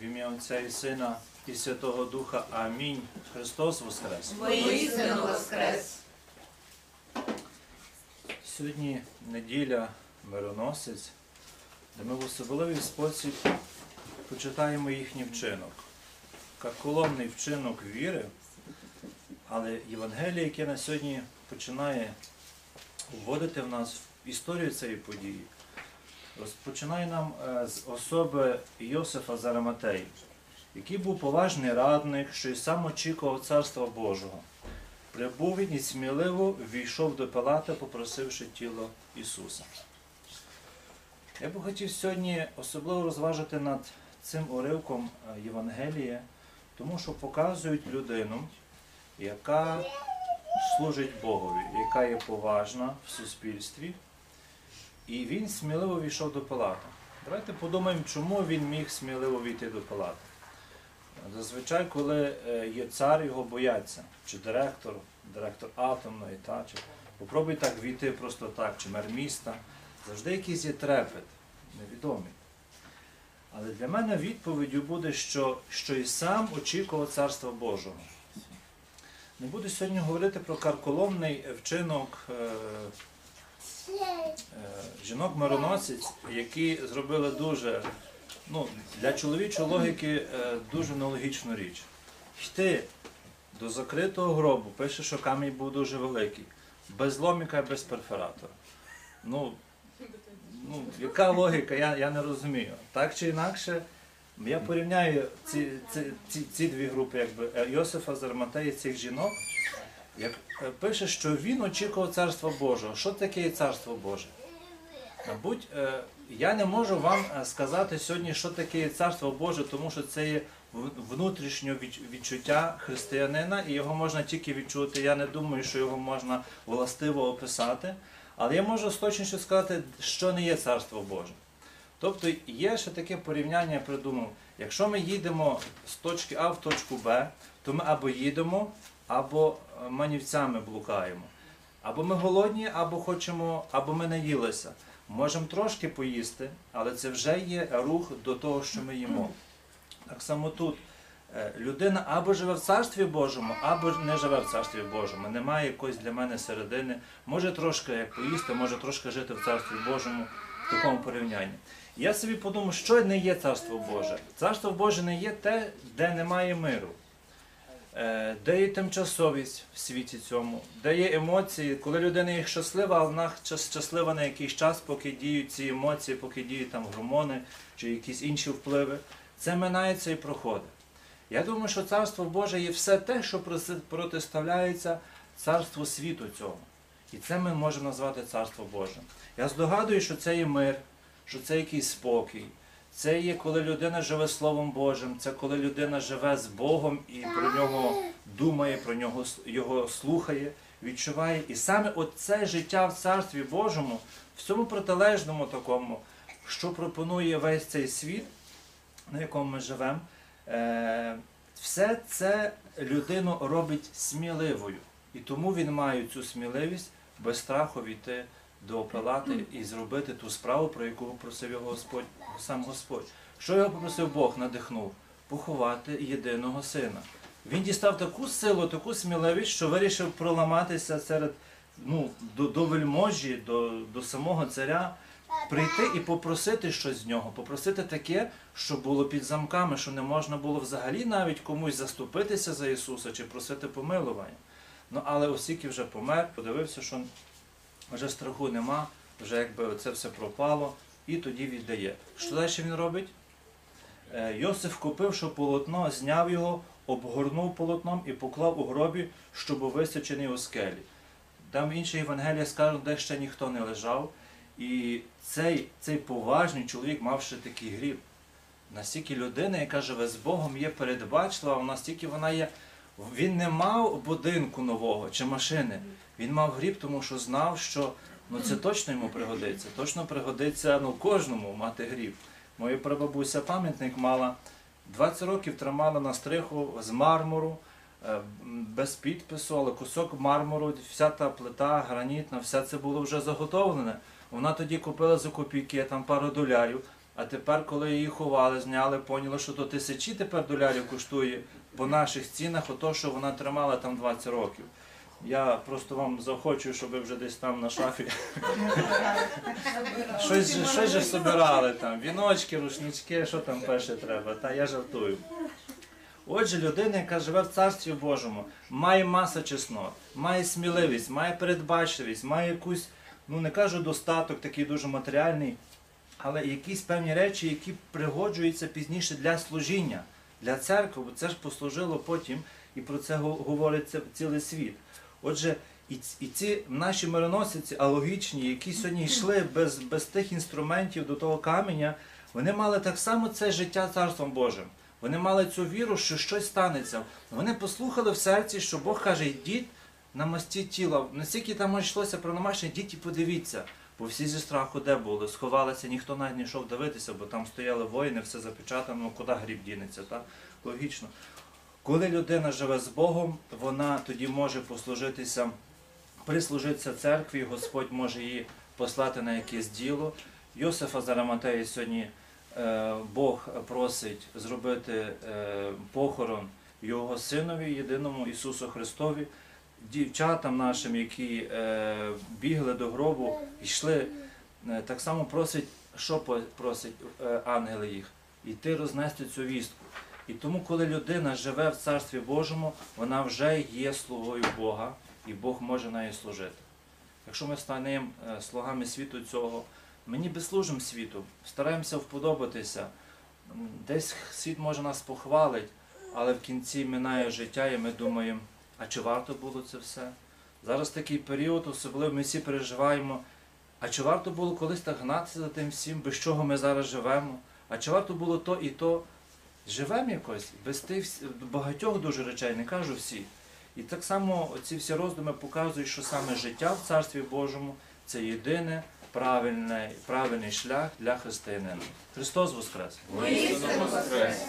В ім'я Отця і Сина і Святого Духа. Амінь. Христос Воскрес! Воістину воскрес! Сьогодні неділя мироносець, де ми в особливий спосіб почитаємо їхній вчинок. Карколомний вчинок віри, але Євангеліє, яке на сьогодні починає вводити в нас в історію цієї події, розпочинає нам е, з особи Йосифа Зараматеї, який був поважний радник, що й сам очікував Царства Божого. Прибув він і сміливо війшов до Пилата, попросивши тіло Ісуса. Я би хотів сьогодні особливо розважити над цим уривком е, Євангелія, тому що показують людину, яка служить Богові, яка є поважна в суспільстві. І він сміливо війшов до Пилата. Давайте подумаємо, чому він міг сміливо війти до Пилата. Зазвичай, коли е, є цар, його бояться, чи директор, директор атомної, та, чи попробуй так війти просто так, чи мер міста. Завжди якийсь є трепет, невідомий. Але для мене відповіддю буде, що, що і сам очікував Царства Божого. Не буду сьогодні говорити про карколомний вчинок е, жінок-мироносець, які зробили дуже ну, для чоловічої логіки е, дуже нелогічну річ. Йти до закритого гробу, пише, що камінь був дуже великий, без ломіка і без перфоратора. Ну, ну, яка логіка, я, я не розумію. Так чи інакше, я порівняю ці, ці, ці, ці дві групи, якби е, Йосифа з Арматеї, цих жінок, як е, пише, що він очікував Царства Божого. Що таке Царство Боже? Мабуть, е, я не можу вам е, сказати сьогодні, що таке Царство Боже, тому що це є внутрішнє відчуття християнина, і його можна тільки відчути. Я не думаю, що його можна властиво описати. Але я можу з точністю сказати, що не є Царство Боже. Тобто є ще таке порівняння, я придумав. Якщо ми їдемо з точки А в точку Б, то ми або їдемо, або е, манівцями блукаємо. Або ми голодні, або хочемо, або ми наїлися. Можемо трошки поїсти, але це вже є рух до того, що ми їмо. Так само тут Е, людина або живе в Царстві Божому, або не живе в Царстві Божому. Немає якоїсь для мене середини. Може трошки як поїсти, може трошки жити в Царстві Божому в такому порівнянні. Я собі подумав, що не є Царство Боже. Царство Боже не є те, де немає миру. Е, Де є тимчасовість в світі цьому, де є емоції, коли людина є щаслива, а вона щаслива на якийсь час, поки діють ці емоції, поки діють там гормони чи якісь інші впливи, це минається і проходить. Я думаю, що Царство Боже є все те, що протиставляється царству світу цього. І це ми можемо назвати Царство Боже. Я здогадую, що це є мир, що це якийсь спокій. Це є, коли людина живе Словом Божим, це коли людина живе з Богом і про нього думає, про нього його слухає, відчуває. І саме оце життя в Царстві Божому, в цьому протилежному такому, що пропонує весь цей світ, на якому ми живемо, е, все це людину робить сміливою. І тому він має цю сміливість без страху війти до Пилати і зробити ту справу, про яку попросив його Господь, сам Господь. Що його попросив Бог, надихнув? Поховати єдиного сина. Він дістав таку силу, таку сміливість, що вирішив проламатися серед ну, до, до вельможі, до, до самого царя, прийти і попросити щось з нього, попросити таке, що було під замками, що не можна було взагалі навіть комусь заступитися за Ісуса чи просити помилування. Ну, але оскільки вже помер, подивився, що вже страху нема, вже якби це все пропало, і тоді віддає. Що далі він робить? Е, Йосиф купивши полотно, зняв його, обгорнув полотном і поклав у гробі, щоб був височений у скелі. Там інші Євангелія скажуть, де ще ніхто не лежав. І цей, цей поважний чоловік мав ще такий гріб. Настільки людина, яка живе з Богом, є передбачлива, настільки вона є. Він не мав будинку нового чи машини. Він мав гріб, тому що знав, що ну, це точно йому пригодиться. Точно пригодиться ну, кожному мати гріб. Моя прабабуся пам'ятник мала 20 років тримала на стриху з мармуру, е, без підпису, але кусок мармуру, вся та плита гранітна, все це було вже заготовлене. Вона тоді купила за копійки там пару долярів, А тепер, коли її ховали, зняли, поняли, що то тисячі тепер долярів коштує по наших цінах, ото, що вона тримала там 20 років. Я просто вам захочу, щоб ви вже десь там на шафі щось, же- щось же собирали там, віночки, рушнички, що там перше треба. Та я жартую. Отже, людина, яка живе в Царстві Божому, має маса чеснот, має сміливість, має передбачливість, має якусь, ну не кажу достаток, такий дуже матеріальний, але якісь певні речі, які пригоджуються пізніше для служіння, для церкви, бо це ж послужило потім, і про це го- говорить цілий світ. Отже, і, ці наші мироносиці алогічні, які сьогодні йшли без, без тих інструментів до того каменя, вони мали так само це життя Царством Божим. Вони мали цю віру, що щось станеться. Вони послухали в серці, що Бог каже, йдіть на мості тіла. Настільки там йшлося про намашення, йдіть і подивіться. Бо всі зі страху де були, сховалися, ніхто навіть не йшов дивитися, бо там стояли воїни, все запечатано, ну куди гріб дінеться, так? Логічно. Коли людина живе з Богом, вона тоді може послужитися, прислужитися церкві, Господь може її послати на якесь діло. Йосифа Зараматея сьогодні е, Бог просить зробити е, похорон його синові, єдиному Ісусу Христові, дівчатам нашим, які е, бігли до гробу, йшли, е, так само просить, що просить е, ангели їх? Іти рознести цю вістку. І тому, коли людина живе в Царстві Божому, вона вже є слугою Бога, і Бог може нею служити. Якщо ми станемо слугами світу цього, ми ніби служимо світу, стараємося вподобатися. Десь світ може нас похвалить, але в кінці минає життя, і ми думаємо, а чи варто було це все? Зараз такий період, особливо ми всі переживаємо. А чи варто було колись так гнатися за тим всім, без чого ми зараз живемо? А чи варто було то і то? Живемо якось без тих багатьох дуже речей, не кажу всі. І так само ці всі роздуми показують, що саме життя в Царстві Божому це єдине правильний, правильний шлях для християнина. Христос Воскрес! Воскрес!